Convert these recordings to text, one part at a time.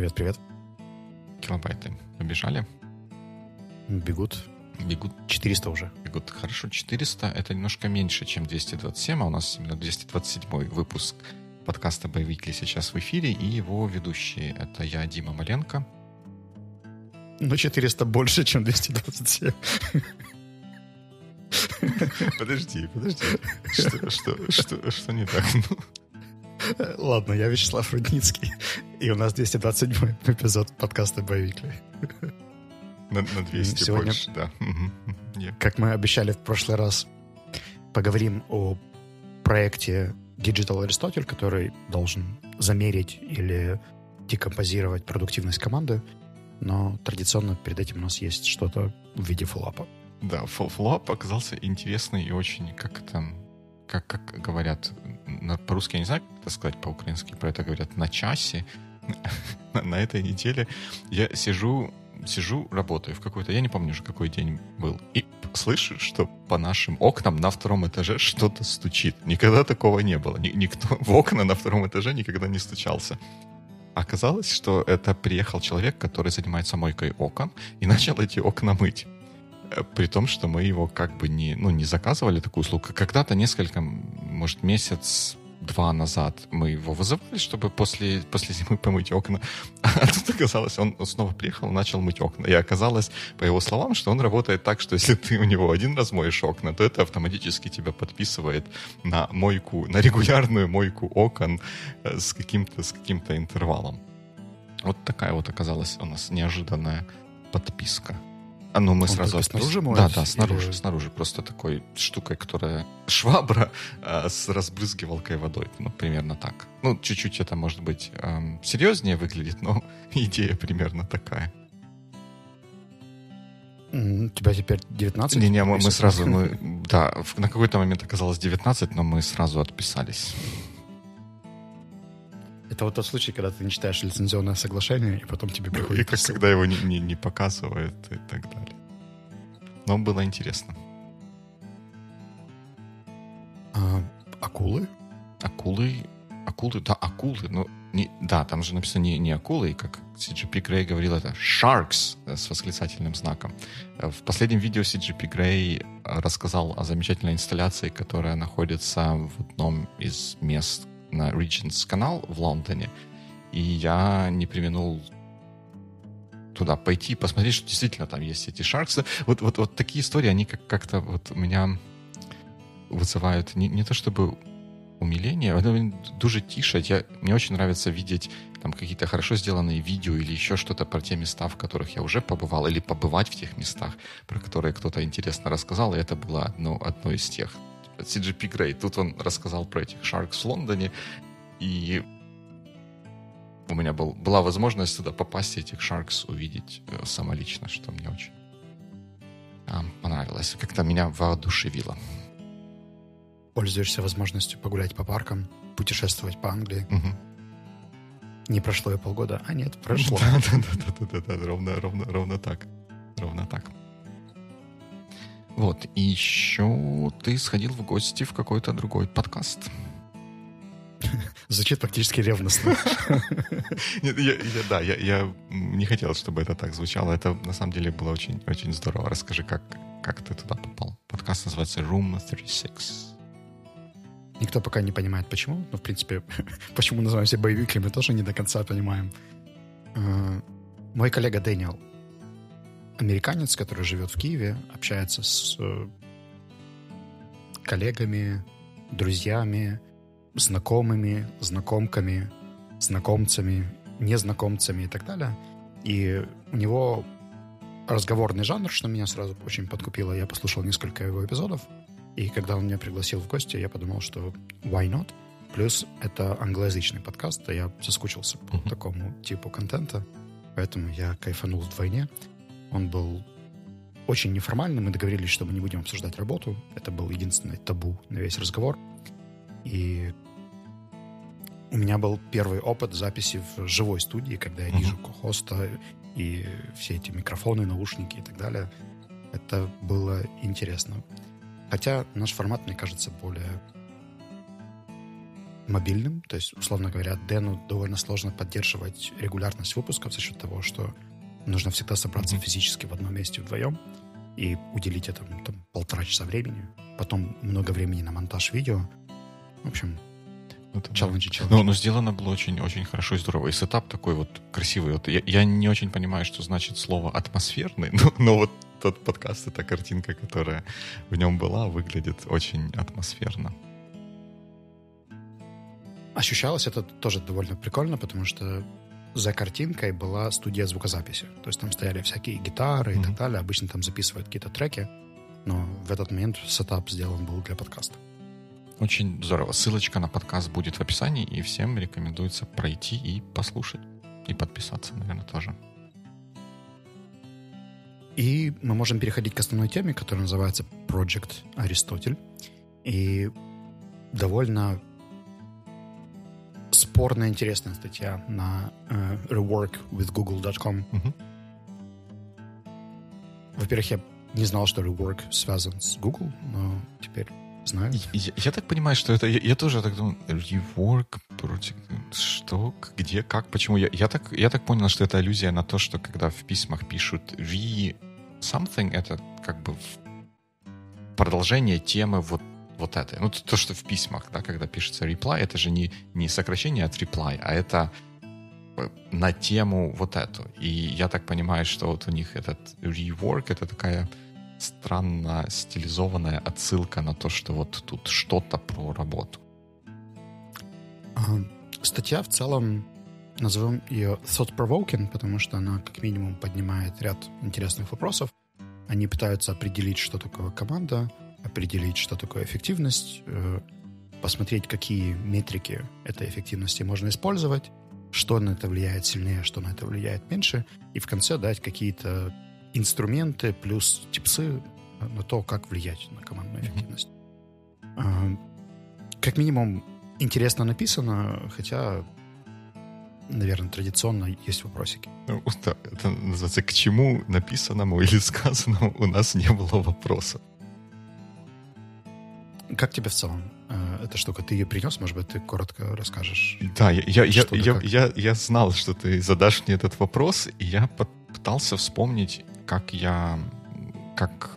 Привет, привет. Килобайты побежали? Бегут. Бегут. 400 уже. Бегут. Хорошо, 400 — это немножко меньше, чем 227, а у нас именно 227 выпуск подкаста «Боевикли» сейчас в эфире, и его ведущие — это я, Дима Маленко. Ну, 400 больше, чем 227. Подожди, подожди. Что, что, что, что не так? Ладно, я Вячеслав Рудницкий, и у нас 227 эпизод подкаста «Боевикли». На, на 200 Сегодня, больше, да. Yeah. Как мы обещали в прошлый раз, поговорим о проекте Digital Aristotle, который должен замерить или декомпозировать продуктивность команды, но традиционно перед этим у нас есть что-то в виде фоллапа. Да, фоллап оказался интересный и очень, как там, как, как говорят, на, по-русски я не знаю, как это сказать по-украински, про это говорят на часе. на, этой неделе я сижу, сижу, работаю в какой-то, я не помню уже, какой день был, и слышу, что по нашим окнам на втором этаже что-то стучит. Никогда такого не было. Никто в окна на втором этаже никогда не стучался. Оказалось, что это приехал человек, который занимается мойкой окон, и начал эти окна мыть. Э, при том, что мы его как бы не, ну, не заказывали такую услугу. Когда-то несколько, может, месяц два назад мы его вызывали, чтобы после, после зимы помыть окна. А тут оказалось, он снова приехал начал мыть окна. И оказалось, по его словам, что он работает так, что если ты у него один раз моешь окна, то это автоматически тебя подписывает на мойку, на регулярную мойку окон э, с каким-то с каким-то интервалом. Вот такая вот оказалась у нас неожиданная подписка. А ну мы Он сразу снаружи? Да, да, снаружи, или... снаружи. Просто такой штукой, которая швабра а, с разбрызгивалкой водой. Ну, примерно так. Ну, чуть-чуть это, может быть, эм, серьезнее выглядит, но идея примерно такая. У тебя теперь 19? Не-не, мы, мы сразу, мы, да, на какой-то момент оказалось 19, но мы сразу отписались. Это вот тот случай, когда ты не читаешь лицензионное соглашение, и потом тебе приходит... И как, когда его не, не, не показывают и так далее. Но было интересно. А, акулы? Акулы? Акулы, да, акулы. Но не, да, там же написано не, не акулы, и как CGP Grey говорил, это sharks э, с восклицательным знаком. Э, в последнем видео CGP Grey рассказал о замечательной инсталляции, которая находится в одном из мест, на Regents канал в Лондоне, и я не применул туда пойти, посмотреть, что действительно там есть эти шарксы. Вот, вот, вот такие истории, они как- как-то вот меня вызывают не, не то чтобы умиление, это дуже тише. Я, мне очень нравится видеть там какие-то хорошо сделанные видео или еще что-то про те места, в которых я уже побывал, или побывать в тех местах, про которые кто-то интересно рассказал, и это было одно, одно из тех. CGP Grey. Тут он рассказал про этих Sharks в Лондоне, и у меня был, была возможность туда попасть и этих Sharks увидеть э, самолично, что мне очень э, понравилось. Как-то меня воодушевило. Пользуешься возможностью погулять по паркам, путешествовать по Англии. Угу. Не прошло и полгода, а нет, прошло. Да, да, да, да, да, да, ровно, ровно, ровно так. Ровно так. Вот, и еще ты сходил в гости в какой-то другой подкаст. Звучит практически ревностно. Нет, я, я, да, я, я не хотел, чтобы это так звучало. Это на самом деле было очень, очень здорово. Расскажи, как, как ты туда попал. Подкаст называется Room 36. Никто пока не понимает, почему. Но, в принципе, почему называемся боевиками, мы тоже не до конца понимаем. Э, мой коллега Дэниел американец, который живет в Киеве, общается с э, коллегами, друзьями, знакомыми, знакомками, знакомцами, незнакомцами и так далее. И у него разговорный жанр, что меня сразу очень подкупило. Я послушал несколько его эпизодов, и когда он меня пригласил в гости, я подумал, что why not? Плюс это англоязычный подкаст, а я соскучился по такому типу контента, поэтому я кайфанул вдвойне. Он был очень неформальным. Мы договорились, что мы не будем обсуждать работу. Это был единственный табу на весь разговор. И у меня был первый опыт записи в живой студии, когда я вижу uh-huh. хоста и все эти микрофоны, наушники и так далее. Это было интересно. Хотя наш формат, мне кажется, более мобильным. То есть, условно говоря, Дэну довольно сложно поддерживать регулярность выпусков за счет того, что нужно всегда собраться физически в одном месте вдвоем и уделить этому там, полтора часа времени. Потом много времени на монтаж видео. В общем, это челленджи, да. челленджи. Но, но сделано было очень-очень хорошо и здорово. И сетап такой вот красивый. Вот я, я не очень понимаю, что значит слово атмосферный, но, но вот тот подкаст, эта картинка, которая в нем была, выглядит очень атмосферно. Ощущалось это тоже довольно прикольно, потому что за картинкой была студия звукозаписи. То есть там стояли всякие гитары mm-hmm. и так далее. Обычно там записывают какие-то треки, но в этот момент сетап сделан был для подкаста. Очень здорово. Ссылочка на подкаст будет в описании, и всем рекомендуется пройти и послушать. И подписаться, наверное, тоже. И мы можем переходить к основной теме, которая называется Project Аристотель. И довольно спорная, интересная статья на uh, reworkwithgoogle.com. Uh-huh. Во-первых, я не знал, что rework связан с Google, но теперь знаю. Я, я так понимаю, что это... Я, я тоже так думаю, rework, против... Что? Где? Как? Почему? Я, я, так, я так понял, что это аллюзия на то, что когда в письмах пишут re something, это как бы продолжение темы вот вот это. Ну, то, что в письмах, да, когда пишется reply, это же не, не сокращение от reply, а это э, на тему вот эту. И я так понимаю, что вот у них этот rework — это такая странно стилизованная отсылка на то, что вот тут что-то про работу. Статья в целом, назовем ее thought-provoking, потому что она как минимум поднимает ряд интересных вопросов. Они пытаются определить, что такое команда, определить, что такое эффективность, э, посмотреть, какие метрики этой эффективности можно использовать, что на это влияет сильнее, что на это влияет меньше, и в конце дать какие-то инструменты плюс типсы на то, как влиять на командную эффективность. Mm-hmm. Как минимум, интересно написано, хотя, наверное, традиционно есть вопросики. Ну, это называется «К чему написанному или сказанному у нас не было вопросов». Как тебе в целом э, эта штука? Ты ее принес, может быть, ты коротко расскажешь? Да, я, я, я, я, я, я знал, что ты задашь мне этот вопрос, и я пытался вспомнить, как я, как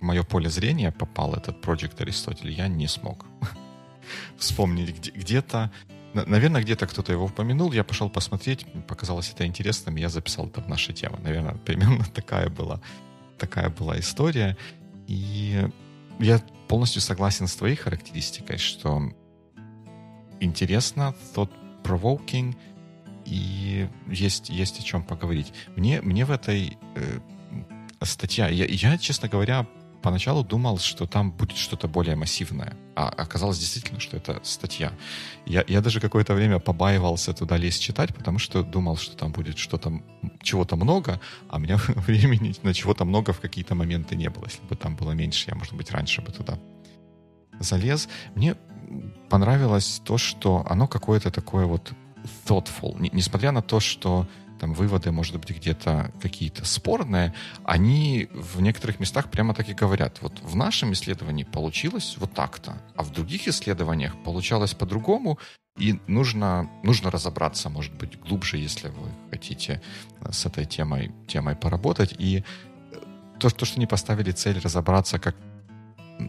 в мое поле зрения попал этот Project Аристотель, я не смог вспомнить. Где, где-то, наверное, где-то кто-то его упомянул, я пошел посмотреть, показалось это интересным, я записал это в наши темы. Наверное, примерно такая была, такая была история. И я полностью согласен с твоей характеристикой, что интересно, thought provoking, и есть, есть о чем поговорить. Мне, мне в этой э, статья. Я, я, честно говоря, поначалу думал, что там будет что-то более массивное. А оказалось действительно, что это статья. Я, я даже какое-то время побаивался туда лезть читать, потому что думал, что там будет что-то, чего-то много, а у меня времени на чего-то много в какие-то моменты не было. Если бы там было меньше, я, может быть, раньше бы туда залез. Мне понравилось то, что оно какое-то такое вот thoughtful. Несмотря на то, что там выводы, может быть, где-то какие-то спорные, они в некоторых местах прямо так и говорят. Вот в нашем исследовании получилось вот так-то, а в других исследованиях получалось по-другому, и нужно, нужно разобраться, может быть, глубже, если вы хотите э, с этой темой, темой поработать. И э, то, то, что они поставили цель разобраться, как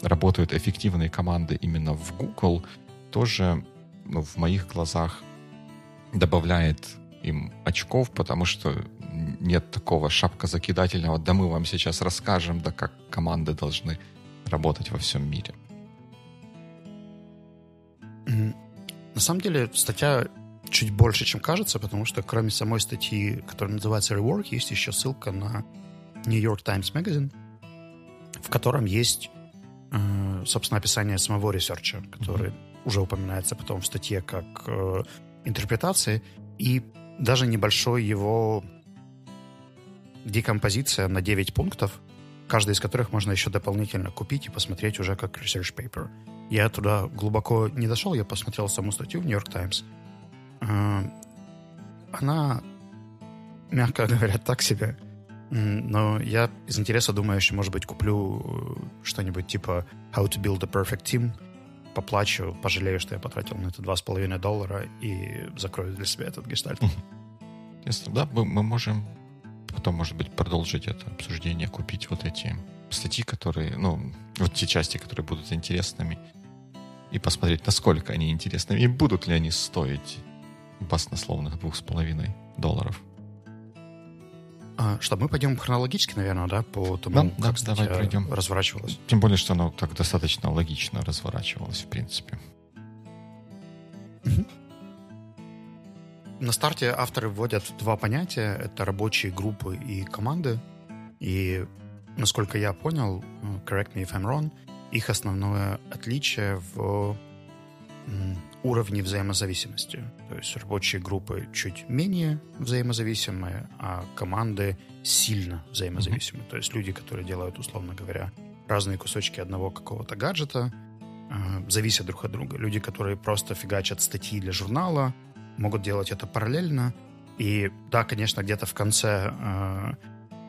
работают эффективные команды именно в Google, тоже ну, в моих глазах добавляет им очков, потому что нет такого шапка закидательного, да мы вам сейчас расскажем, да как команды должны работать во всем мире. На самом деле статья чуть больше, чем кажется, потому что кроме самой статьи, которая называется Rework, есть еще ссылка на New York Times Magazine, в котором есть, э, собственно, описание самого research а, который mm-hmm. уже упоминается потом в статье как э, интерпретации. И даже небольшой его декомпозиция на 9 пунктов, каждый из которых можно еще дополнительно купить и посмотреть уже как research paper. Я туда глубоко не дошел, я посмотрел саму статью в New York Times. А, она, мягко говоря, так себе. Но я из интереса думаю, еще, может быть, куплю э, что-нибудь типа How to Build a Perfect Team, поплачу, пожалею, что я потратил на это 2,5 доллара и закрою для себя этот гештальт. Ясно, да, мы, мы можем потом, может быть, продолжить это обсуждение, купить вот эти статьи, которые, ну, вот те части, которые будут интересными, и посмотреть, насколько они интересны, и будут ли они стоить баснословных двух с половиной долларов. А, что, мы пойдем хронологически, наверное, да, по тому, да, как да, давай пройдем. разворачивалась? Тем более, что оно так достаточно логично разворачивалось, в принципе. Угу. На старте авторы вводят два понятия. Это рабочие группы и команды. И, насколько я понял, correct me if I'm wrong, их основное отличие в уровне взаимозависимости. То есть рабочие группы чуть менее взаимозависимые, а команды сильно взаимозависимы. Mm-hmm. То есть люди, которые делают, условно говоря, разные кусочки одного какого-то гаджета, э, зависят друг от друга. Люди, которые просто фигачат статьи для журнала, могут делать это параллельно. И да, конечно, где-то в конце э,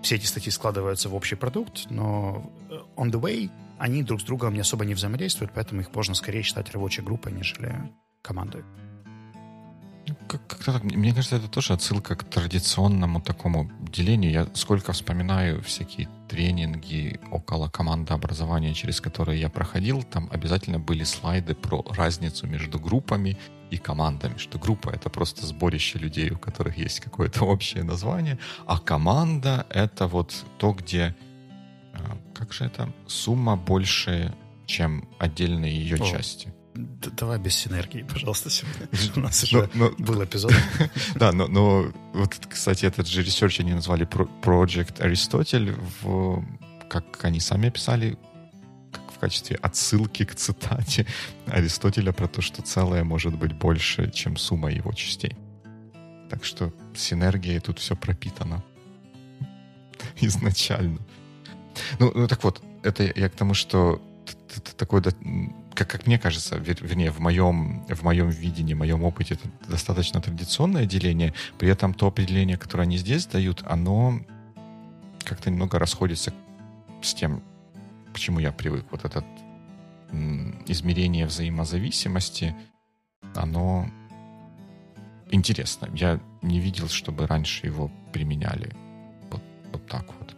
все эти статьи складываются в общий продукт, но э, on the way они друг с другом не особо не взаимодействуют, поэтому их можно скорее считать рабочей группой, нежели командой. Ну, как, как-то так. Мне кажется, это тоже отсылка к традиционному такому делению. Я сколько вспоминаю всякие тренинги около команды образования, через которые я проходил, там обязательно были слайды про разницу между группами и командами, что группа — это просто сборище людей, у которых есть какое-то общее название, а команда — это вот то, где как же это? Сумма больше, чем отдельные ее О, части. Давай без синергии, пожалуйста, сегодня. У нас уже но, был эпизод. Да, но, но вот, кстати, этот же research они назвали Project Аристотель, в, как они сами описали, как в качестве отсылки к цитате Аристотеля про то, что целое может быть больше, чем сумма его частей. Так что синергией тут все пропитано изначально. Ну, ну так вот, это я к тому, что такой как, как мне кажется, вернее, в моем, в моем видении, в моем опыте, это достаточно традиционное деление. При этом то определение, которое они здесь дают, оно как-то немного расходится с тем, к чему я привык. Вот это измерение взаимозависимости, оно интересно. Я не видел, чтобы раньше его применяли вот, вот так вот.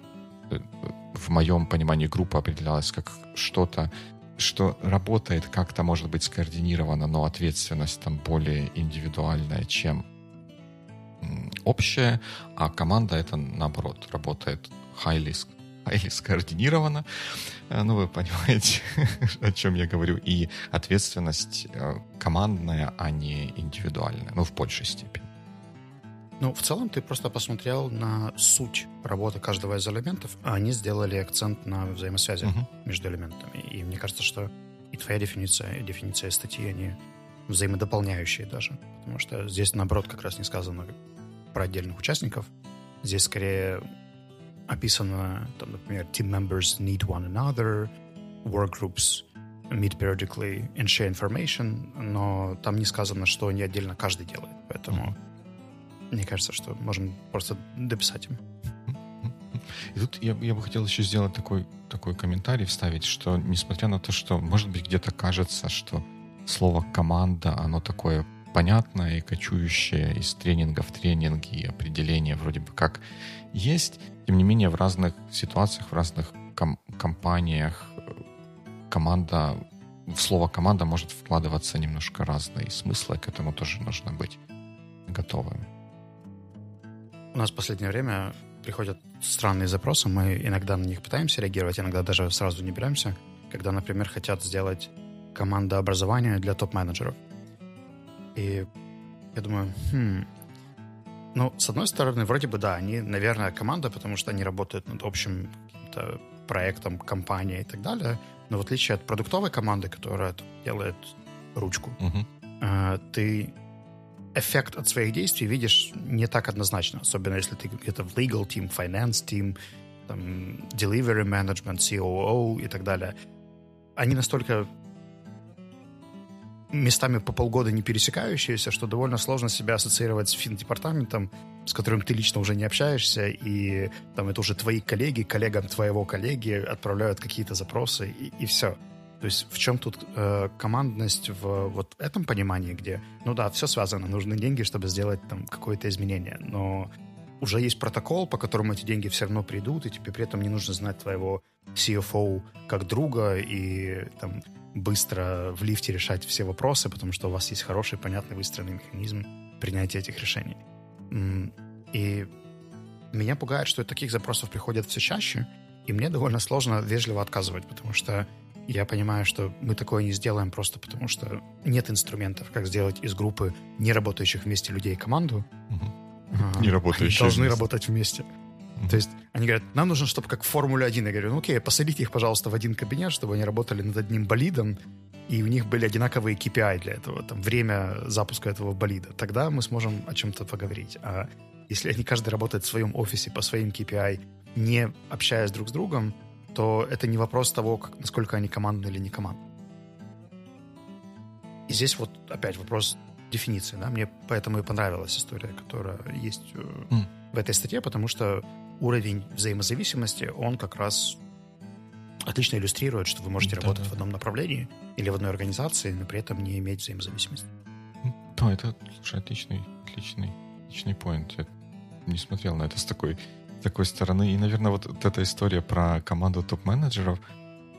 В моем понимании группа определялась как что-то, что работает как-то, может быть, скоординировано, но ответственность там более индивидуальная, чем общая, а команда это, наоборот, работает highly, highly скоординировано. Э, ну, вы понимаете, о чем я говорю. И ответственность э, командная, а не индивидуальная. Ну, в большей степени. Ну, в целом ты просто посмотрел на суть работы каждого из элементов, а они сделали акцент на взаимосвязи uh-huh. между элементами. И мне кажется, что и твоя дефиниция, и дефиниция статьи, они взаимодополняющие даже. Потому что здесь, наоборот, как раз не сказано про отдельных участников. Здесь скорее описано, там, например, team members need one another, work groups meet periodically and share information, но там не сказано, что они отдельно каждый делает. Поэтому uh-huh мне кажется, что можем просто дописать им. И тут я, я бы хотел еще сделать такой, такой комментарий, вставить, что несмотря на то, что, может быть, где-то кажется, что слово «команда», оно такое понятное и кочующее из тренинга в тренинг, и определение вроде бы как есть, тем не менее в разных ситуациях, в разных ком- компаниях э, команда, в слово «команда» может вкладываться немножко разные смыслы, к этому тоже нужно быть готовым. У нас в последнее время приходят странные запросы, мы иногда на них пытаемся реагировать, иногда даже сразу не беремся, когда, например, хотят сделать команда образования для топ-менеджеров. И я думаю, хм, ну, с одной стороны, вроде бы да, они, наверное, команда, потому что они работают над общим каким-то проектом, компанией и так далее. Но в отличие от продуктовой команды, которая делает ручку, uh-huh. ты эффект от своих действий видишь не так однозначно, особенно если ты где-то в legal team, finance team, там, delivery management, COO и так далее. Они настолько местами по полгода не пересекающиеся, что довольно сложно себя ассоциировать с фин-департаментом, с которым ты лично уже не общаешься, и там это уже твои коллеги, коллегам твоего коллеги отправляют какие-то запросы, и, и все. То есть в чем тут э, командность в вот этом понимании, где, ну да, все связано, нужны деньги, чтобы сделать там какое-то изменение, но уже есть протокол, по которому эти деньги все равно придут, и тебе при этом не нужно знать твоего CFO как друга и там быстро в лифте решать все вопросы, потому что у вас есть хороший, понятный, выстроенный механизм принятия этих решений. И меня пугает, что таких запросов приходят все чаще, и мне довольно сложно вежливо отказывать, потому что я понимаю, что мы такое не сделаем просто потому, что нет инструментов, как сделать из группы не работающих вместе людей команду. Угу. Не работающие. Они должны вместе. работать вместе. Угу. То есть они говорят, нам нужно, чтобы как в Формуле 1. Я говорю, ну окей, посадите их, пожалуйста, в один кабинет, чтобы они работали над одним болидом, и у них были одинаковые KPI для этого, там, время запуска этого болида. Тогда мы сможем о чем-то поговорить. А если они каждый работает в своем офисе по своим KPI, не общаясь друг с другом, то это не вопрос того, как, насколько они командные или не командные. И здесь вот опять вопрос дефиниции. Да? Мне поэтому и понравилась история, которая есть mm. в этой статье, потому что уровень взаимозависимости, он как раз отлично иллюстрирует, что вы можете да, работать да, в одном направлении или в одной организации, но при этом не иметь взаимозависимости. Да, это слушай, отличный, отличный, отличный point. Я не смотрел на это с такой такой стороны. И, наверное, вот, эта история про команду топ-менеджеров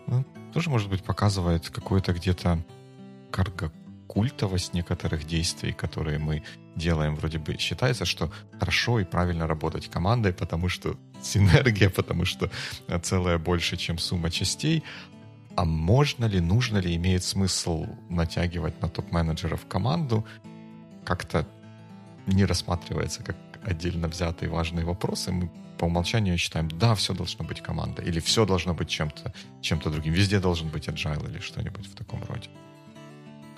ну, тоже, может быть, показывает какую-то где-то карго культовость некоторых действий, которые мы делаем. Вроде бы считается, что хорошо и правильно работать командой, потому что синергия, потому что целое больше, чем сумма частей. А можно ли, нужно ли, имеет смысл натягивать на топ-менеджеров команду? Как-то не рассматривается как отдельно взятые важные вопросы. Мы по умолчанию считаем, да, все должно быть команда, или все должно быть чем-то чем другим. Везде должен быть agile или что-нибудь в таком роде.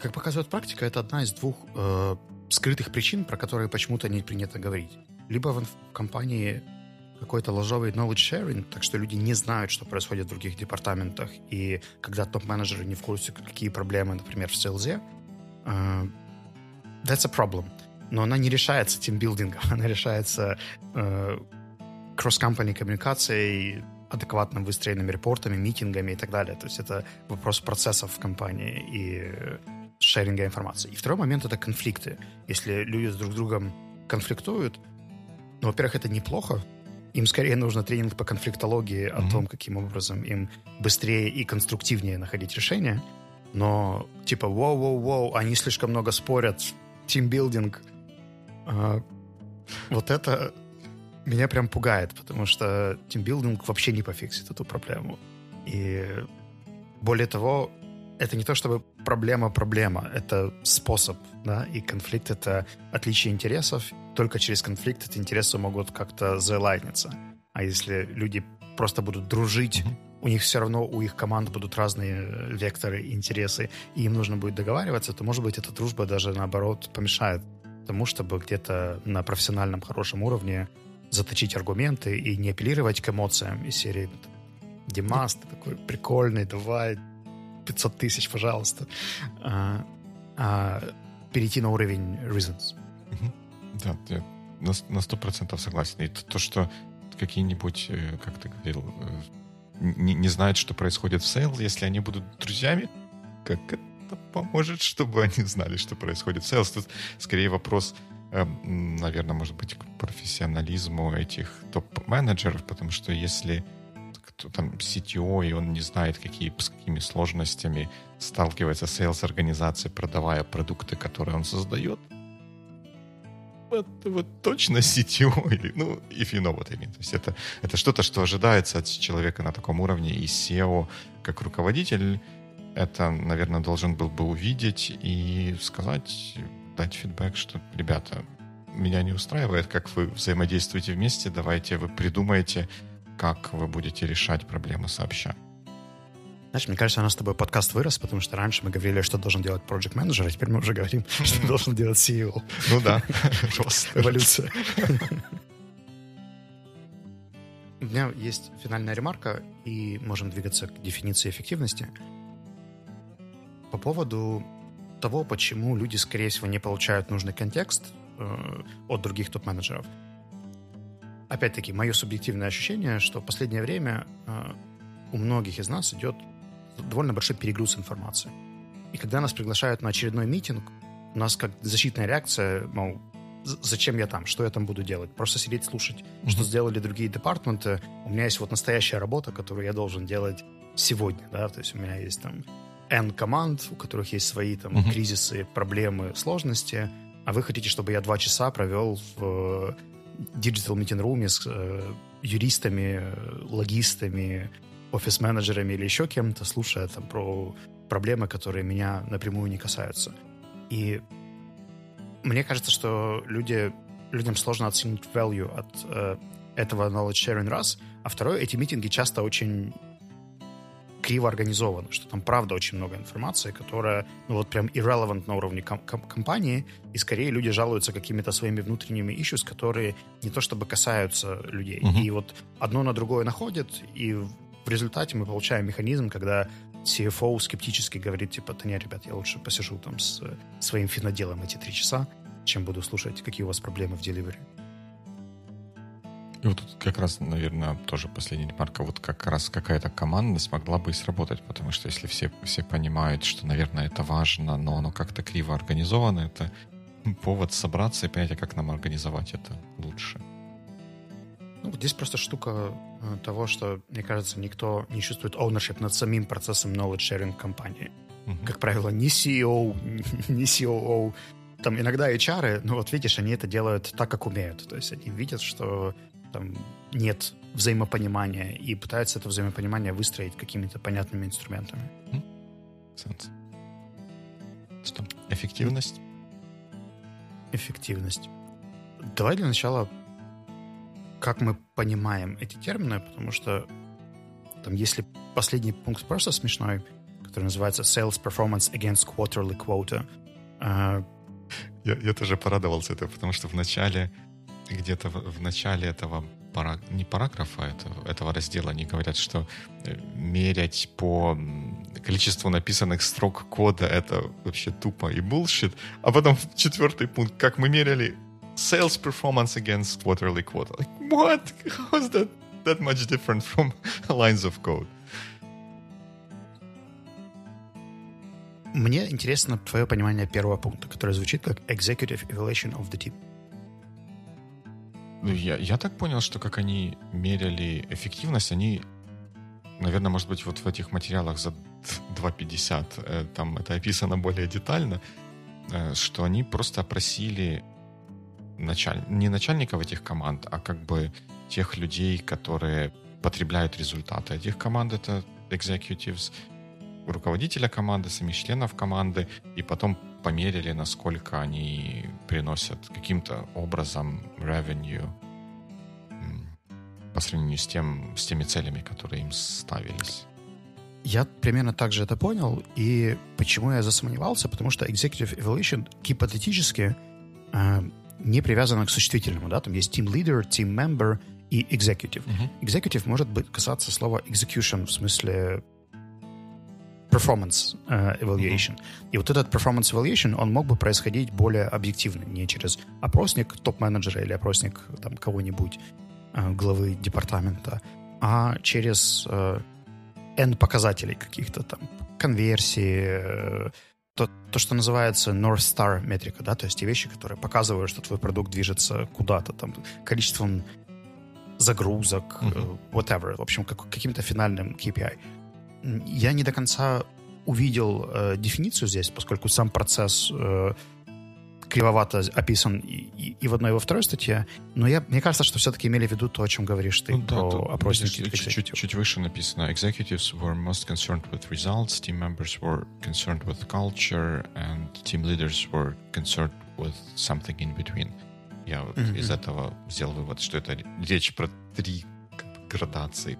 Как показывает практика, это одна из двух э, скрытых причин, про которые почему-то не принято говорить. Либо в, компании какой-то ложовый knowledge sharing, так что люди не знают, что происходит в других департаментах, и когда топ-менеджеры не в курсе, какие проблемы, например, в селзе, uh, that's a problem. Но она не решается тимбилдингом, она решается uh, кросс-компани коммуникацией, адекватно выстроенными репортами, митингами и так далее. То есть это вопрос процессов в компании и шеринга информации. И второй момент — это конфликты. Если люди с друг другом конфликтуют, ну, во-первых, это неплохо. Им скорее нужно тренинг по конфликтологии mm-hmm. о том, каким образом им быстрее и конструктивнее находить решения. Но типа, воу-воу-воу, они слишком много спорят, тимбилдинг. А, вот это меня прям пугает, потому что тимбилдинг вообще не пофиксит эту проблему. И более того, это не то чтобы проблема-проблема, это способ, да, и конфликт — это отличие интересов. Только через конфликт эти интересы могут как-то залайниться. А если люди просто будут дружить, mm-hmm. у них все равно, у их команд будут разные векторы, интересы, и им нужно будет договариваться, то, может быть, эта дружба даже, наоборот, помешает тому, чтобы где-то на профессиональном хорошем уровне заточить аргументы и не апеллировать к эмоциям из серии «Димас, ты такой прикольный, давай 500 тысяч, пожалуйста». А, а перейти на уровень reasons. Да, я на сто процентов согласен. И то, что какие-нибудь, э, как ты говорил, э, не, не знают, что происходит в Sales, если они будут друзьями, как это поможет, чтобы они знали, что происходит в Sales? Тут скорее вопрос наверное, может быть, к профессионализму этих топ-менеджеров, потому что если кто там CTO, и он не знает, какие, с какими сложностями сталкивается сейлс-организация, продавая продукты, которые он создает, вот, вот точно CTO, или, ну, if you know what I mean. То есть это, это что-то, что ожидается от человека на таком уровне, и SEO, как руководитель, это, наверное, должен был бы увидеть и сказать, дать фидбэк, что, ребята, меня не устраивает, как вы взаимодействуете вместе, давайте вы придумаете, как вы будете решать проблемы сообща. Знаешь, мне кажется, у нас с тобой подкаст вырос, потому что раньше мы говорили, что должен делать project менеджер а теперь мы уже говорим, что должен делать CEO. Ну да, эволюция. У меня есть финальная ремарка, и можем двигаться к дефиниции эффективности. По поводу того, почему люди, скорее всего, не получают нужный контекст э, от других топ-менеджеров. Опять-таки, мое субъективное ощущение, что в последнее время э, у многих из нас идет довольно большой перегруз информации. И когда нас приглашают на очередной митинг, у нас как защитная реакция, мол, зачем я там, что я там буду делать? Просто сидеть, слушать, mm-hmm. что сделали другие департаменты. У меня есть вот настоящая работа, которую я должен делать сегодня, да, то есть у меня есть там N команд, у которых есть свои там mm-hmm. кризисы, проблемы, сложности, а вы хотите, чтобы я два часа провел в digital meeting room с э, юристами, логистами, офис-менеджерами или еще кем-то, слушая там про проблемы, которые меня напрямую не касаются. И мне кажется, что люди, людям сложно оценить value от э, этого knowledge sharing раз, а второе, эти митинги часто очень криво организованы, что там правда очень много информации, которая, ну вот прям irrelevant на уровне ком- ком- компании, и скорее люди жалуются какими-то своими внутренними issues, которые не то чтобы касаются людей. Uh-huh. И вот одно на другое находят, и в результате мы получаем механизм, когда CFO скептически говорит, типа, да не, ребят, я лучше посижу там с своим финоделом эти три часа, чем буду слушать, какие у вас проблемы в деливере. И вот тут как раз, наверное, тоже последняя ремарка, вот как раз какая-то команда смогла бы и сработать, потому что если все, все понимают, что, наверное, это важно, но оно как-то криво организовано, это повод собраться и понять, а как нам организовать это лучше. Ну, здесь просто штука э, того, что, мне кажется, никто не чувствует ownership над самим процессом knowledge sharing компании. Uh-huh. Как правило, ни CEO, ни COO, там иногда HR, ну вот видишь, они это делают так, как умеют. То есть они видят, что там нет взаимопонимания и пытаются это взаимопонимание выстроить какими-то понятными инструментами. Сенс. Что? Эффективность? Эффективность. Давай для начала как мы понимаем эти термины, потому что там, если последний пункт просто смешной, который называется Sales Performance Against Quarterly Quota. Э, я, я тоже порадовался это, потому что в начале, где-то в, в начале этого пара, не параграфа, этого, этого раздела они говорят, что э, мерять по количеству написанных строк кода это вообще тупо и bullshit. А потом четвертый пункт, как мы меряли sales performance against quarterly quota. Like, what? How is that that much different from lines of code? Мне интересно твое понимание первого пункта, который звучит как executive evaluation of the team. Ну, я, я так понял, что как они меряли эффективность, они, наверное, может быть, вот в этих материалах за 2.50 э, там это описано более детально, э, что они просто опросили началь... не начальников этих команд, а как бы тех людей, которые потребляют результаты этих команд, это executives, руководителя команды, самих членов команды, и потом померили, насколько они приносят каким-то образом revenue по сравнению с, тем, с теми целями, которые им ставились. Я примерно так же это понял, и почему я засомневался, потому что executive evaluation гипотетически э, не привязано к существительному, да, там есть team leader, team member и executive. Uh-huh. Executive может быть касаться слова execution в смысле performance uh, evaluation. И вот этот performance evaluation, он мог бы происходить более объективно, не через опросник топ-менеджера или опросник там кого-нибудь, uh, главы департамента, а через uh, N показателей каких-то там, конверсии, то, то, что называется North Star метрика, да, то есть те вещи, которые показывают, что твой продукт движется куда-то, там, количеством загрузок, uh-huh. whatever, в общем, как, каким-то финальным KPI. Я не до конца увидел э, дефиницию здесь, поскольку сам процесс э, кривовато описан и, и, и в одной, и во второй статье, но я, мне кажется, что все-таки имели в виду то, о чем говоришь ты, ну, про да, опросники. Чуть, чуть выше написано, executives were most concerned with results, team members were concerned with culture, and team leaders were concerned with something in between. Я вот mm-hmm. из этого сделал вывод, что это речь про три градации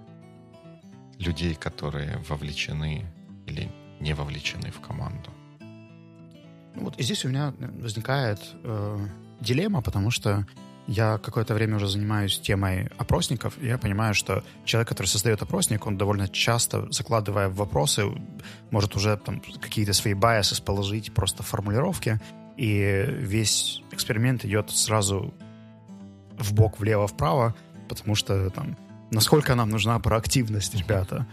людей, которые вовлечены или не вовлечены в команду. Ну вот и здесь у меня возникает э, дилемма, потому что я какое-то время уже занимаюсь темой опросников, и я понимаю, что человек, который создает опросник, он довольно часто, закладывая вопросы, может уже там какие-то свои байсы положить просто в формулировке, и весь эксперимент идет сразу в бок, влево, вправо, потому что там насколько нам нужна проактивность, ребята.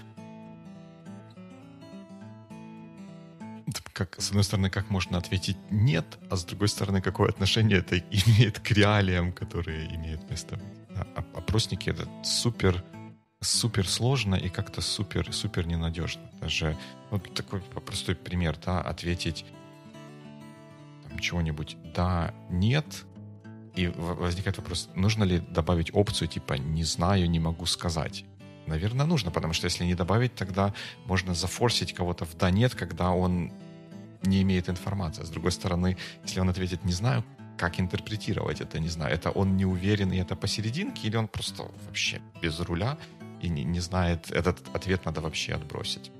как, с одной стороны, как можно ответить «нет», а с другой стороны, какое отношение это имеет к реалиям, которые имеют место. А, опросники — это супер супер сложно и как-то супер супер ненадежно. Даже вот такой простой пример, да, ответить там, чего-нибудь да, нет, и возникает вопрос, нужно ли добавить опцию типа «не знаю, не могу сказать». Наверное, нужно, потому что если не добавить, тогда можно зафорсить кого-то в «да, нет», когда он не имеет информации. С другой стороны, если он ответит «не знаю», как интерпретировать это, не знаю. Это он не уверен, и это посерединке, или он просто вообще без руля и не, не знает, этот ответ надо вообще отбросить.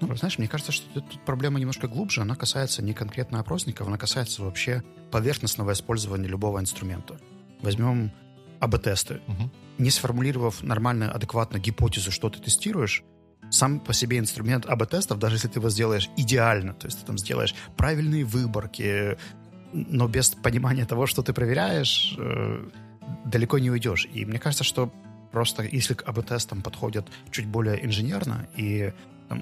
Ну, знаешь, мне кажется, что тут проблема немножко глубже. Она касается не конкретно опросников, она касается вообще поверхностного использования любого инструмента. Возьмем АБ-тесты. Угу. Не сформулировав нормально, адекватно гипотезу, что ты тестируешь, сам по себе инструмент АБ-тестов, даже если ты его сделаешь идеально, то есть ты там сделаешь правильные выборки, но без понимания того, что ты проверяешь, э, далеко не уйдешь. И мне кажется, что просто если к АБ-тестам подходят чуть более инженерно и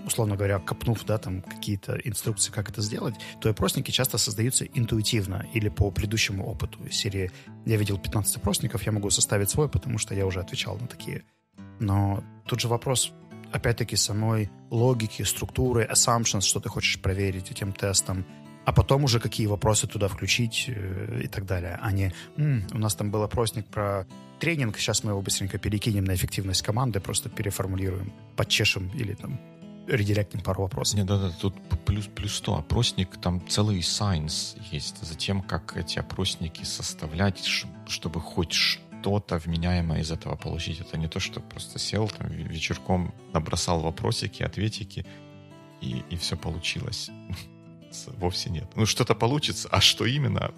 условно говоря, копнув, да, там какие-то инструкции, как это сделать, то опросники часто создаются интуитивно или по предыдущему опыту. В серии я видел 15 опросников, я могу составить свой, потому что я уже отвечал на такие. Но тут же вопрос, опять-таки, самой логики, структуры, assumptions, что ты хочешь проверить этим тестом, а потом уже какие вопросы туда включить э, и так далее, а не М, у нас там был опросник про тренинг, сейчас мы его быстренько перекинем на эффективность команды, просто переформулируем, подчешем или там редиректим пару вопросов. Нет, да-да, тут плюс, плюс 100. Опросник, там целый сайенс есть за тем, как эти опросники составлять, чтобы хоть что-то вменяемое из этого получить. Это не то, что просто сел там вечерком, набросал вопросики, ответики, и, и все получилось. Вовсе нет. Ну, что-то получится, а что именно,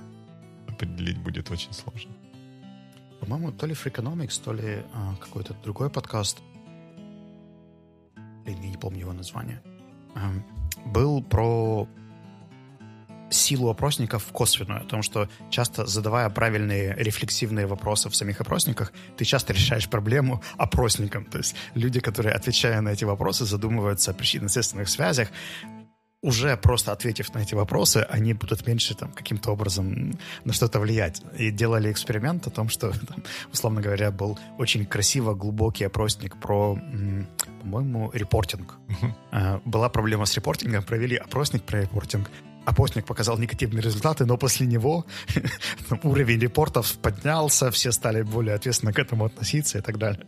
определить будет очень сложно. По-моему, то ли Freakonomics, то ли а, какой-то другой подкаст блин, я не помню его название, был про силу опросников косвенную, о том, что часто задавая правильные рефлексивные вопросы в самих опросниках, ты часто решаешь проблему опросникам. То есть люди, которые, отвечая на эти вопросы, задумываются о причинно-следственных связях, уже просто ответив на эти вопросы, они будут меньше там каким-то образом на что-то влиять. И делали эксперимент о том, что, там, условно говоря, был очень красиво глубокий опросник про, по-моему, репортинг. Uh-huh. Была проблема с репортингом, провели опросник про репортинг. Опросник показал негативные результаты, но после него уровень репортов поднялся, все стали более ответственно к этому относиться и так далее.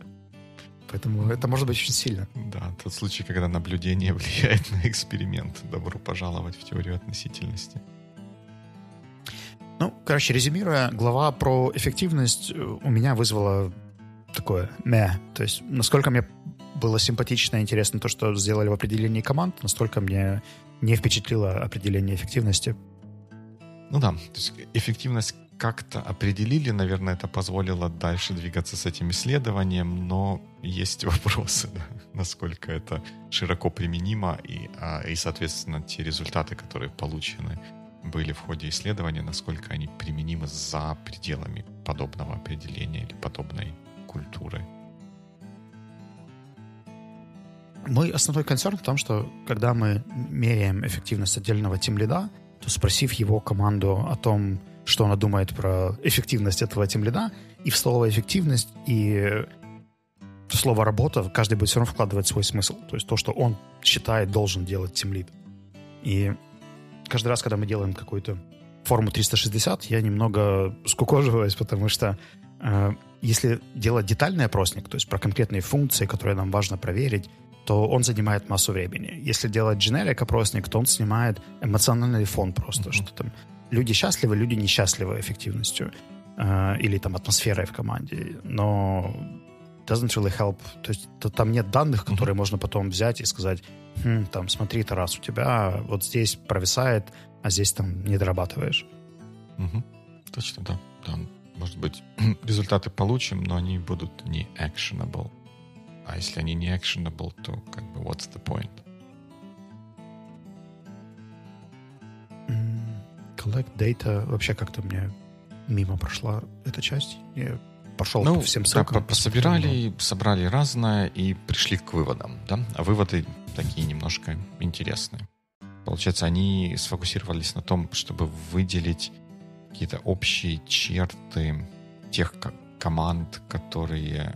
Поэтому это может быть очень сильно. Да, тот случай, когда наблюдение влияет на эксперимент. Добро пожаловать в теорию относительности. Ну, короче, резюмируя, глава про эффективность э, у меня вызвала такое мя. То есть, насколько мне было симпатично и интересно то, что сделали в определении команд, настолько мне не впечатлило определение эффективности. Ну да, то есть эффективность как-то определили, наверное, это позволило дальше двигаться с этим исследованием, но есть вопросы, да, насколько это широко применимо и, а, и, соответственно, те результаты, которые получены были в ходе исследования, насколько они применимы за пределами подобного определения или подобной культуры. Мой основной концерн в том, что когда мы меряем эффективность отдельного тимлида, то спросив его команду о том, что она думает про эффективность этого тимлида, и в слово «эффективность», и в слово «работа» каждый будет все равно вкладывать свой смысл. То есть то, что он считает, должен делать тимлид. И каждый раз, когда мы делаем какую-то форму 360, я немного скукоживаюсь, потому что э, если делать детальный опросник, то есть про конкретные функции, которые нам важно проверить, то он занимает массу времени. Если делать generic опросник, то он снимает эмоциональный фон просто, mm-hmm. что там люди счастливы, люди несчастливы эффективностью э, или там атмосферой в команде, но doesn't really help. То есть то, там нет данных, которые mm-hmm. можно потом взять и сказать, хм, там, смотри, Тарас, у тебя вот здесь провисает, а здесь там не дорабатываешь. Mm-hmm. Точно, да. да. Может быть, результаты получим, но они будут не actionable. А если они не actionable, то как бы what's the point? Collect data вообще как-то мне мимо прошла эта часть. Я пошел ну, по всем ссылкам. Да, пособирали, собрали разное и пришли к выводам. Да? А выводы такие немножко интересные. Получается, они сфокусировались на том, чтобы выделить какие-то общие черты тех команд, которые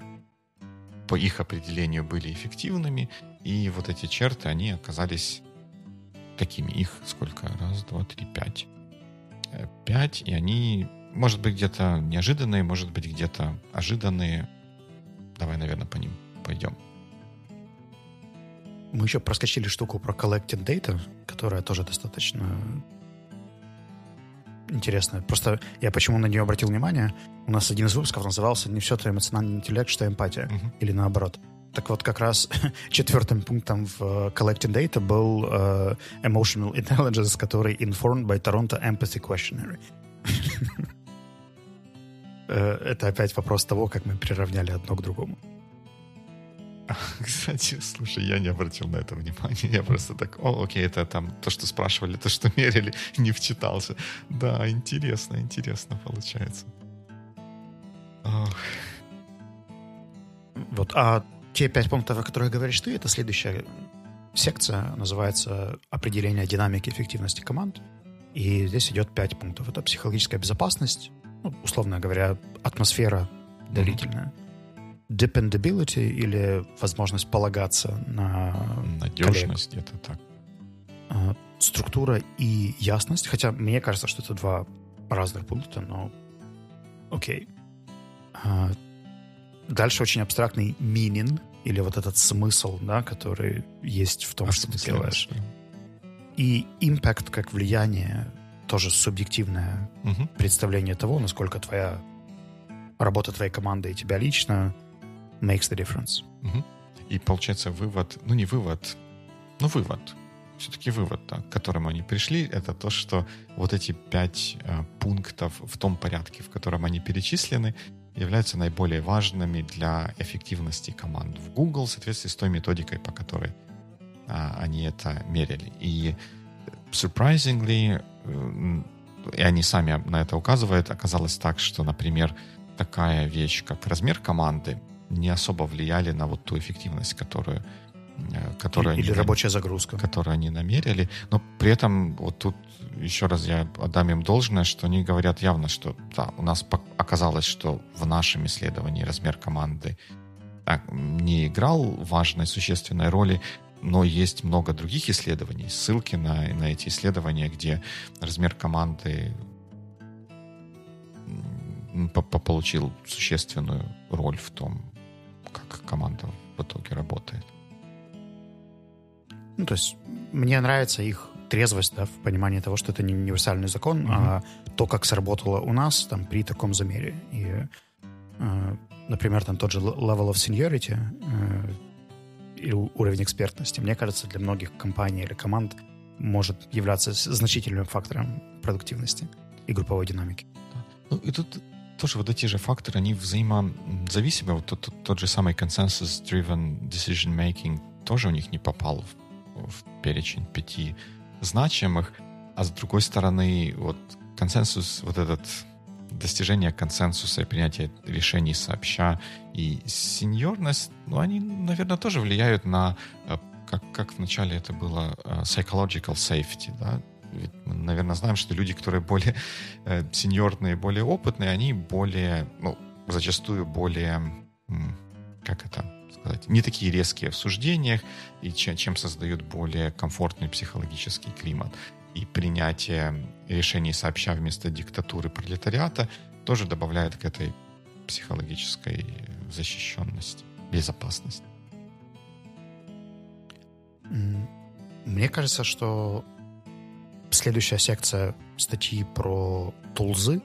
по их определению были эффективными, и вот эти черты, они оказались такими. Их сколько? Раз, два, три, пять. Э, пять, и они, может быть, где-то неожиданные, может быть, где-то ожиданные. Давай, наверное, по ним пойдем. Мы еще проскочили штуку про collected data, которая тоже достаточно интересная. Просто я почему на нее обратил внимание. У нас один из выпусков назывался «Не все это эмоциональный интеллект, что эмпатия». Uh-huh. Или наоборот. Так вот, как раз четвертым пунктом в uh, Collecting Data был uh, Emotional Intelligence, который informed by Toronto Empathy Questionnaire. Э, это опять вопрос того, как мы приравняли одно к другому. Кстати, слушай, я не обратил на это внимания. Я просто так, о, окей, это там то, что спрашивали, то, что мерили, не вчитался. Да, интересно, интересно получается. Ох. Вот, а те пять пунктов, о которых говоришь ты, это следующая секция, называется «Определение динамики эффективности команд». И здесь идет пять пунктов. Это психологическая безопасность, ну, условно говоря, атмосфера доверительная. Mm-hmm dependability или возможность полагаться на надежность где-то так. А, структура и ясность, хотя мне кажется, что это два разных пункта, но окей. А, дальше очень абстрактный meaning или вот этот смысл, да, который есть в том, а что ты делаешь. И impact как влияние тоже субъективное угу. представление того, насколько твоя работа твоей команды и тебя лично makes the difference. Угу. И получается вывод, ну не вывод, ну вывод, все-таки вывод, да, к которому они пришли, это то, что вот эти пять э, пунктов в том порядке, в котором они перечислены, являются наиболее важными для эффективности команд в Google в соответствии с той методикой, по которой э, они это мерили. И surprisingly, э, и они сами на это указывают, оказалось так, что, например, такая вещь, как размер команды, не особо влияли на вот ту эффективность, которую э, которую Или они, рабочая загрузка. Которую они намерили. Но при этом вот тут еще раз я отдам им должное, что они говорят явно, что да, у нас оказалось, что в нашем исследовании размер команды не играл важной, существенной роли, но есть много других исследований, ссылки на, на эти исследования, где размер команды получил существенную роль в том, как команда в итоге работает. Ну, то есть мне нравится их трезвость, да, в понимании того, что это не универсальный закон, mm-hmm. а то, как сработало у нас там при таком замере. И, э, например, там тот же level of seniority э, или уровень экспертности, мне кажется, для многих компаний или команд может являться значительным фактором продуктивности и групповой динамики. Ну, и тут тоже вот эти же факторы, они взаимозависимы. Вот тот, тот, тот же самый consensus-driven decision making тоже у них не попал в, в перечень пяти значимых. А с другой стороны, вот консенсус, вот этот достижение консенсуса и принятие решений сообща и сеньорность, ну, они, наверное, тоже влияют на, э, как, как вначале это было, э, psychological safety, да, ведь мы, наверное, знаем, что люди, которые более э, сеньорные, более опытные, они более, ну, зачастую более, как это сказать, не такие резкие в суждениях, и чем, создают более комфортный психологический климат. И принятие решений сообща вместо диктатуры пролетариата тоже добавляет к этой психологической защищенности, безопасности. Мне кажется, что следующая секция статьи про тулзы,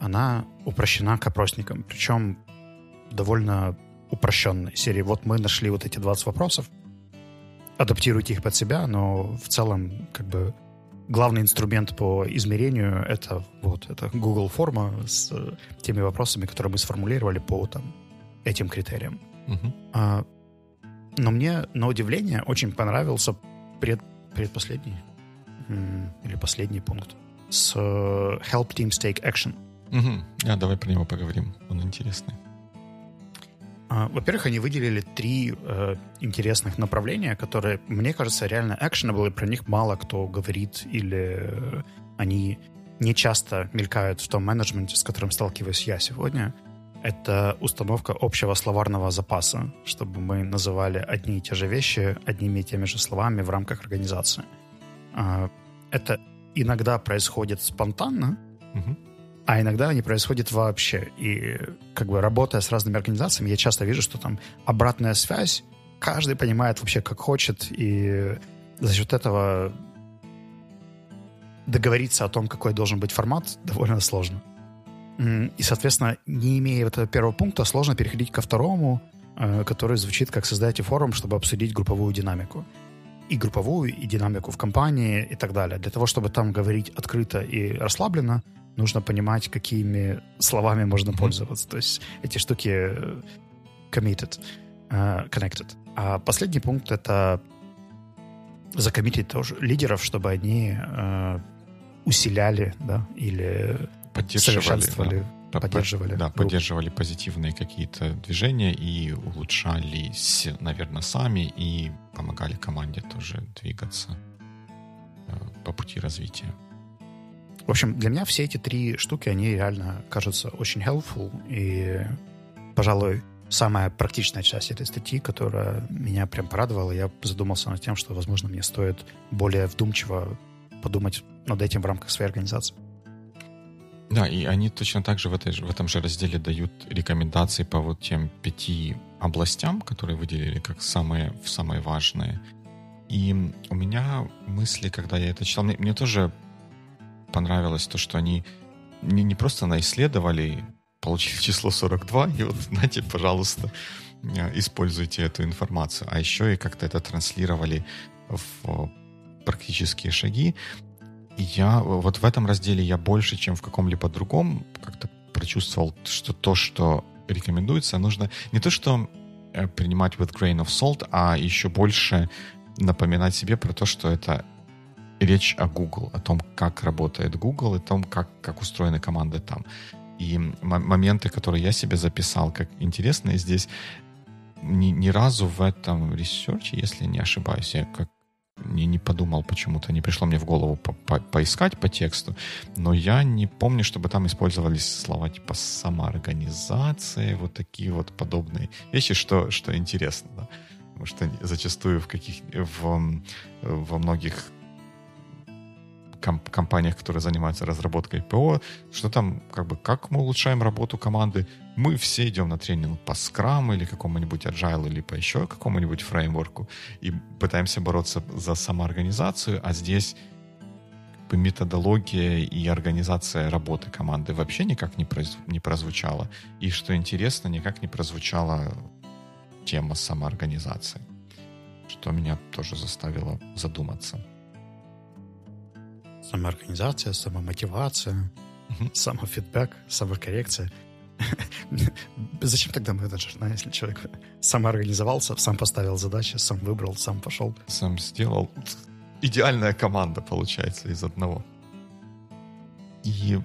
она упрощена к опросникам. Причем довольно упрощенной серии. Вот мы нашли вот эти 20 вопросов, адаптируйте их под себя, но в целом как бы главный инструмент по измерению это вот это Google форма с теми вопросами, которые мы сформулировали по там этим критериям. Угу. А, но мне на удивление очень понравился пред, предпоследний или последний пункт, с э, Help Teams Take Action. Угу. А, давай про него поговорим. Он интересный. А, во-первых, они выделили три э, интересных направления, которые, мне кажется, реально actionable, и про них мало кто говорит, или э, они не часто мелькают в том менеджменте, с которым сталкиваюсь я сегодня. Это установка общего словарного запаса, чтобы мы называли одни и те же вещи одними и теми же словами в рамках организации. А, это иногда происходит спонтанно, угу. А иногда не происходит вообще. И как бы работая с разными организациями, я часто вижу, что там обратная связь, каждый понимает вообще как хочет, и за счет этого договориться о том, какой должен быть формат, довольно сложно. И, соответственно, не имея этого первого пункта, сложно переходить ко второму, э, который звучит как «создайте форум, чтобы обсудить групповую динамику». И групповую, и динамику в компании, и так далее. Для того, чтобы там говорить открыто и расслабленно, нужно понимать, какими словами можно пользоваться. То есть эти штуки э, committed, uh, connected. А последний пункт — это закоммитить тоже лидеров, чтобы они uh, усиляли, да, или поддерживали, да, поддерживали, да, поддерживали позитивные какие-то движения и улучшались, наверное, сами и помогали команде тоже двигаться э, по пути развития. В общем, для меня все эти три штуки, они реально кажутся очень helpful. И, пожалуй, самая практичная часть этой статьи, которая меня прям порадовала, я задумался над тем, что, возможно, мне стоит более вдумчиво подумать над этим в рамках своей организации. Да, и они точно так же в, этой, в этом же разделе дают рекомендации по вот тем пяти областям, которые выделили как самые, самые важные. И у меня мысли, когда я это читал, мне, мне тоже понравилось то, что они не, не просто наисследовали, получили число 42, и вот, знаете, пожалуйста, э, используйте эту информацию, а еще и как-то это транслировали в практические шаги. И я вот в этом разделе я больше, чем в каком-либо другом, как-то прочувствовал, что то, что рекомендуется, нужно не то, что э, принимать with grain of salt, а еще больше напоминать себе про то, что это речь о Google, о том, как работает Google, и о том, как, как устроены команды там. И моменты, которые я себе записал, как интересные здесь, ни, ни разу в этом research е, если не ошибаюсь, я как не, не подумал почему-то, не пришло мне в голову по -по поискать по тексту, но я не помню, чтобы там использовались слова типа самоорганизация, вот такие вот подобные вещи, что, что интересно, да? потому что зачастую в каких в, во многих комп компаниях, которые занимаются разработкой ПО, что там, как бы, как мы улучшаем работу команды. Мы все идем на тренинг по Scrum или какому-нибудь Agile или по еще какому-нибудь фреймворку и пытаемся бороться за самоорганизацию, а здесь методология и организация работы команды вообще никак не, произ... не прозвучала. И, что интересно, никак не прозвучала тема самоорганизации, что меня тоже заставило задуматься самоорганизация, самомотивация, угу. самофидбэк, самокоррекция. Зачем тогда менеджер, да, если человек самоорганизовался, сам поставил задачи, сам выбрал, сам пошел? Сам сделал. Идеальная команда получается из одного. И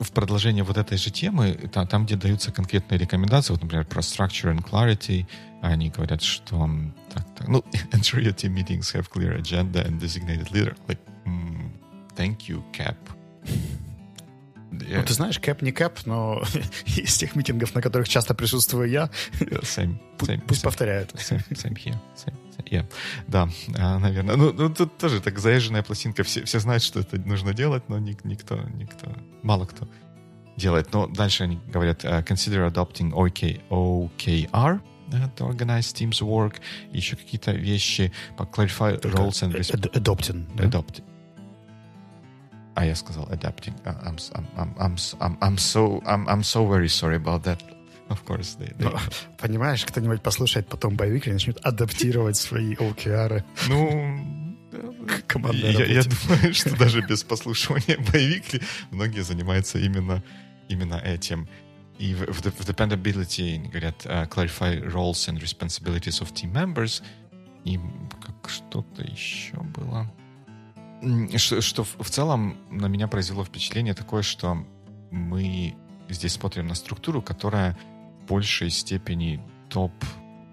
в продолжение вот этой же темы, там, там где даются конкретные рекомендации, вот, например, про structure and clarity, они говорят, что так, так, ну, team meetings have clear agenda and designated leader. Like, Thank you, Cap. Ну, ты знаешь, Кэп не Кэп, но из тех митингов, на которых часто присутствую я, same, same, пусть same, повторяют. Same, same here. Same, same, yeah. Да, а, наверное. Ну, ну, тут тоже так заезженная пластинка. Все, все знают, что это нужно делать, но ник, никто, никто, мало кто делает. Но дальше они говорят, uh, consider adopting OK, OKR, to organize teams work, еще какие-то вещи, clarify roles and responsibilities. Adopting. Adopting. А я сказал adapting. I'm, I'm, I'm, I'm, I'm, so, I'm, I'm so very sorry about that. Of course, they, they... Но, понимаешь, кто-нибудь послушает потом боевик и начнет адаптировать свои OKR. Ну, я, я думаю, что даже без послушивания боевик многие занимаются именно, именно этим. И в, в, в dependability говорят uh, clarify roles and responsibilities of team members. И как что-то еще было что, что в целом на меня произвело впечатление такое, что мы здесь смотрим на структуру, которая в большей степени топ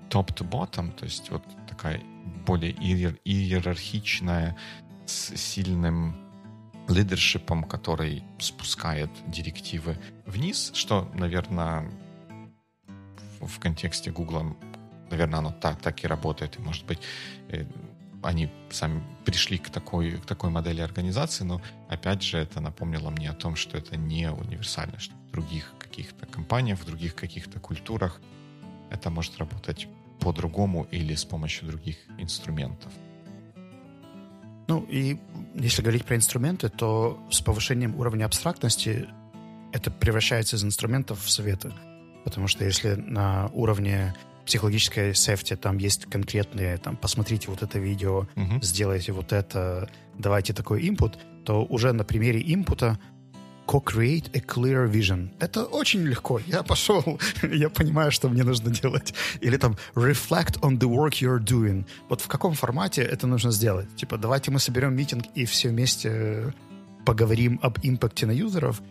топ to bottom, то есть вот такая более иерархичная, с сильным лидершипом, который спускает директивы вниз, что, наверное, в контексте Гугла, наверное, оно так, так и работает. И, может быть, э, они сами пришли к такой, к такой модели организации, но, опять же, это напомнило мне о том, что это не универсально, что в других каких-то компаниях, в других каких-то культурах это может работать по-другому или с помощью других инструментов. Ну и если говорить про инструменты, то с повышением уровня абстрактности это превращается из инструментов в советы. Потому что если на уровне психологической сефти там есть конкретные, там, посмотрите вот это видео, угу. сделайте вот это, давайте такой input, то уже на примере инпута co-create a clear vision. Это очень легко. Я пошел, я понимаю, что мне нужно делать. Или там reflect on the work you're doing. Вот в каком формате это нужно сделать? Типа, давайте мы соберем митинг и все вместе поговорим об импакте на юзеров.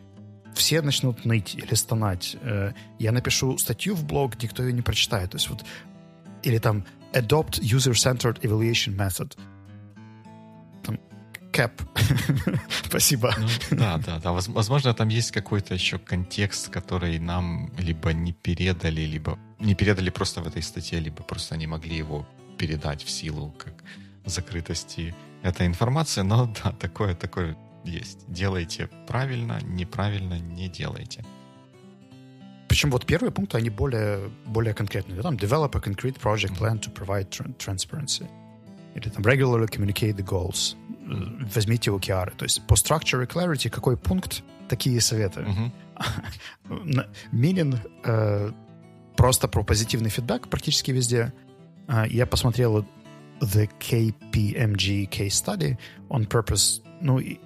Все начнут ныть или стонать. Э, я напишу статью в блог, никто ее не прочитает. То есть вот или там adopt user-centered evaluation method кэп. Спасибо. Ну, да, да, да. Возможно, там есть какой-то еще контекст, который нам либо не передали, либо не передали просто в этой статье, либо просто не могли его передать в силу как закрытости этой информации. Но да, такое, такое есть. Делайте правильно, неправильно не делайте. Причем вот первые пункты, они более, более конкретные. Там develop a concrete project plan to provide transparency. Или там regularly communicate the goals возьмите OKR. То есть по structure и clarity какой пункт, такие советы. Uh-huh. Минин э, просто про позитивный фидбэк практически везде. Э, я посмотрел The KPMG Case Study on Purpose. Ну, и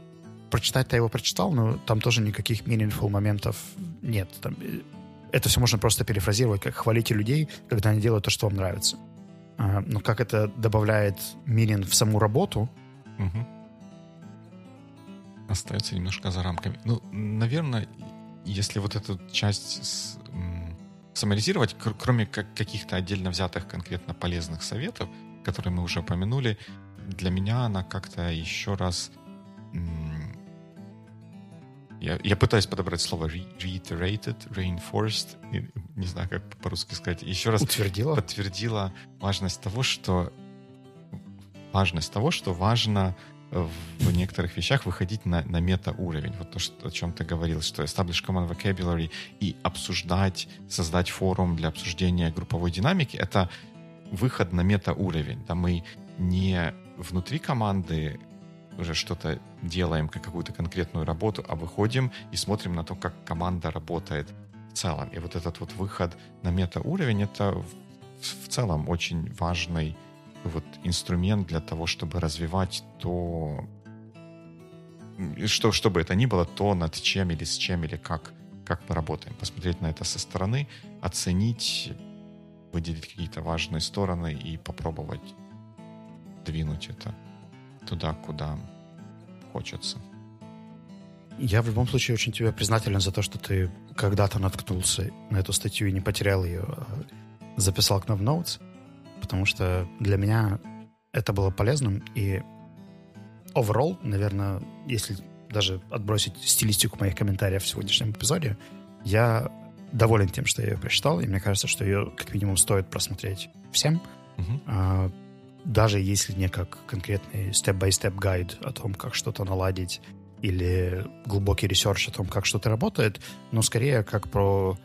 прочитать-то я его прочитал, но там тоже никаких meaningful моментов нет. Там, э, это все можно просто перефразировать, как хвалите людей, когда они делают то, что вам нравится. А, но как это добавляет meaning в саму работу, угу остается немножко за рамками. Ну, наверное, если вот эту часть с, м, саморизировать, кр- кроме как каких-то отдельно взятых конкретно полезных советов, которые мы уже упомянули, для меня она как-то еще раз... М, я, я пытаюсь подобрать слово re- reiterated, reinforced, не знаю, как по-русски сказать, еще раз Утвердила. подтвердила важность того, что важность того, что важно в некоторых вещах выходить на, на мета-уровень. Вот то, что, о чем ты говорил, что establish common vocabulary и обсуждать, создать форум для обсуждения групповой динамики — это выход на мета-уровень. Да мы не внутри команды уже что-то делаем, как какую-то конкретную работу, а выходим и смотрим на то, как команда работает в целом. И вот этот вот выход на мета-уровень — это в, целом очень важный вот инструмент для того, чтобы развивать то, что, что бы это ни было, то, над чем или с чем, или как, как мы работаем. Посмотреть на это со стороны, оценить, выделить какие-то важные стороны и попробовать двинуть это туда, куда хочется. Я в любом случае очень тебе признателен за то, что ты когда-то наткнулся на эту статью и не потерял ее, а записал к нам в notes потому что для меня это было полезным, и overall, наверное, если даже отбросить стилистику моих комментариев в сегодняшнем эпизоде, я доволен тем, что я ее прочитал, и мне кажется, что ее как минимум стоит просмотреть всем, uh-huh. Даже если не как конкретный step-by-step guide о том, как что-то наладить, или глубокий research о том, как что-то работает, но скорее как про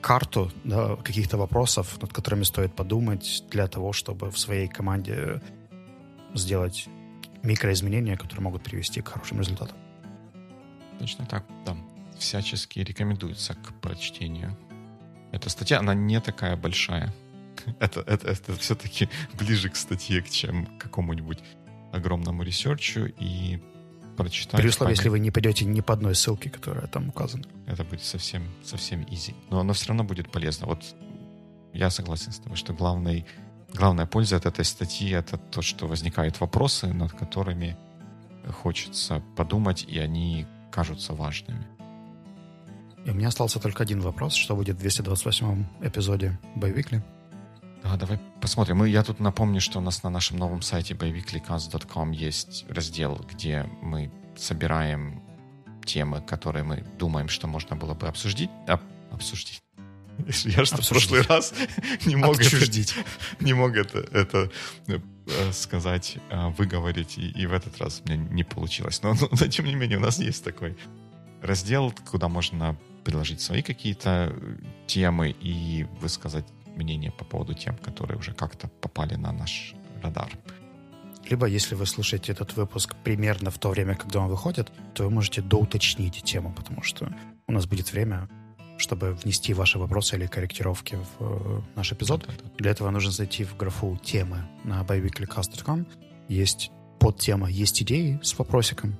карту да, каких-то вопросов, над которыми стоит подумать для того, чтобы в своей команде сделать микроизменения, которые могут привести к хорошим результатам. Точно так, да. Всячески рекомендуется к прочтению. Эта статья, она не такая большая. это, это, это все-таки ближе к статье, чем к какому-нибудь огромному ресерчу, и прочитать. При условии, если вы не пойдете ни по одной ссылке, которая там указана. Это будет совсем, совсем easy. Но оно все равно будет полезно. Вот я согласен с тобой, что главный, главная польза от этой статьи — это то, что возникают вопросы, над которыми хочется подумать, и они кажутся важными. И у меня остался только один вопрос. Что будет в 228 эпизоде Байвикли? Да, давай посмотрим. Мы, я тут напомню, что у нас на нашем новом сайте boyweeklycast.com есть раздел, где мы собираем темы, которые мы думаем, что можно было бы обсудить. А, обсудить. Я что в прошлый раз не мог обсудить. Это, не мог это, это э, сказать, э, выговорить, и, и в этот раз меня не получилось. Но, но, но тем не менее у нас есть такой раздел, куда можно предложить свои какие-то темы и высказать мнение по поводу тем, которые уже как-то попали на наш радар. Либо, если вы слушаете этот выпуск примерно в то время, когда он выходит, то вы можете доуточнить тему, потому что у нас будет время, чтобы внести ваши вопросы или корректировки в э, наш эпизод. Для этого нужно зайти в графу «Темы» на byweeklycast.com. Есть подтема «Есть идеи» с вопросиком.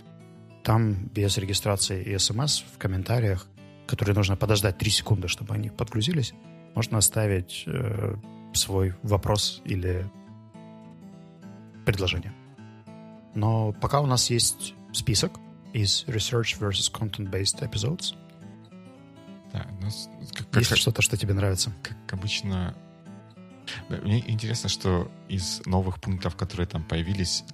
Там без регистрации и смс в комментариях, которые нужно подождать 3 секунды, чтобы они подгрузились, можно оставить э, свой вопрос или предложение. Но пока у нас есть список из Research versus Content-Based Episodes. Да, у нас, как, есть как, что-то, что тебе нравится? Как обычно... Мне интересно, что из новых пунктов, которые там появились,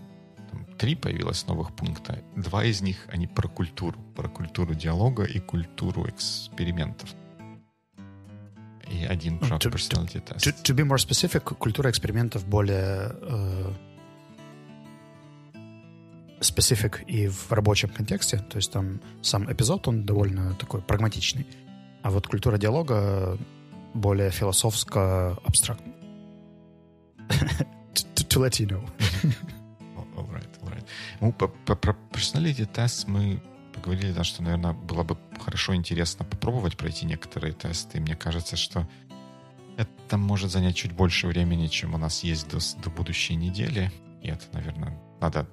там, три появилось новых пункта. Два из них, они про культуру. Про культуру диалога и культуру экспериментов и один про to, personality test. To, to be more specific, культура экспериментов более э, specific и в рабочем контексте, то есть там сам эпизод, он довольно такой прагматичный, а вот культура диалога более философско-абстрактная. to, to let you know. all right, all right. Ну, про personality test мы поговорили, да, что, наверное, было бы хорошо интересно попробовать пройти некоторые тесты. И мне кажется, что это может занять чуть больше времени, чем у нас есть до, до будущей недели. И это, наверное, надо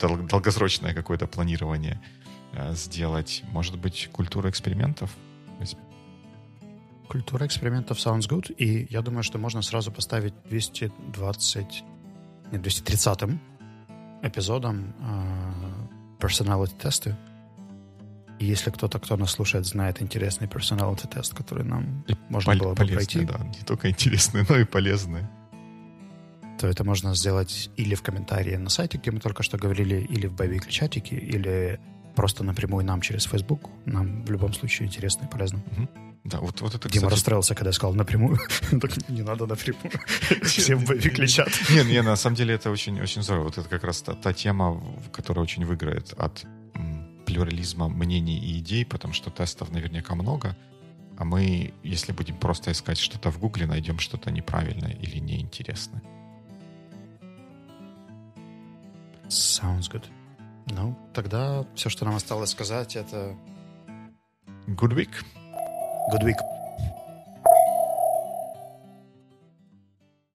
дол- долгосрочное какое-то планирование э, сделать. Может быть, культура экспериментов? Культура экспериментов sounds good. И я думаю, что можно сразу поставить 220... Нет, 230 эпизодом э, personality тесты и если кто-то, кто нас слушает, знает интересный персоналити тест, который нам и можно пол- было бы пройти. да, не только интересный, но и полезный. То это можно сделать или в комментарии на сайте, где мы только что говорили, или в боевик чатике, или просто напрямую нам через Facebook. Нам в любом случае интересно и полезно. Угу. Да, вот, вот это, Дима кстати... расстроился, когда я сказал напрямую. так не надо напрямую. Всем боевик лечат. Не, не, на самом деле это очень, очень здорово. Вот это как раз та, та тема, которая очень выиграет от плюрализма мнений и идей, потому что тестов наверняка много, а мы, если будем просто искать что-то в Гугле, найдем что-то неправильное или неинтересное. Sounds good. Ну, тогда все, что нам осталось сказать, это... Good week. Good week.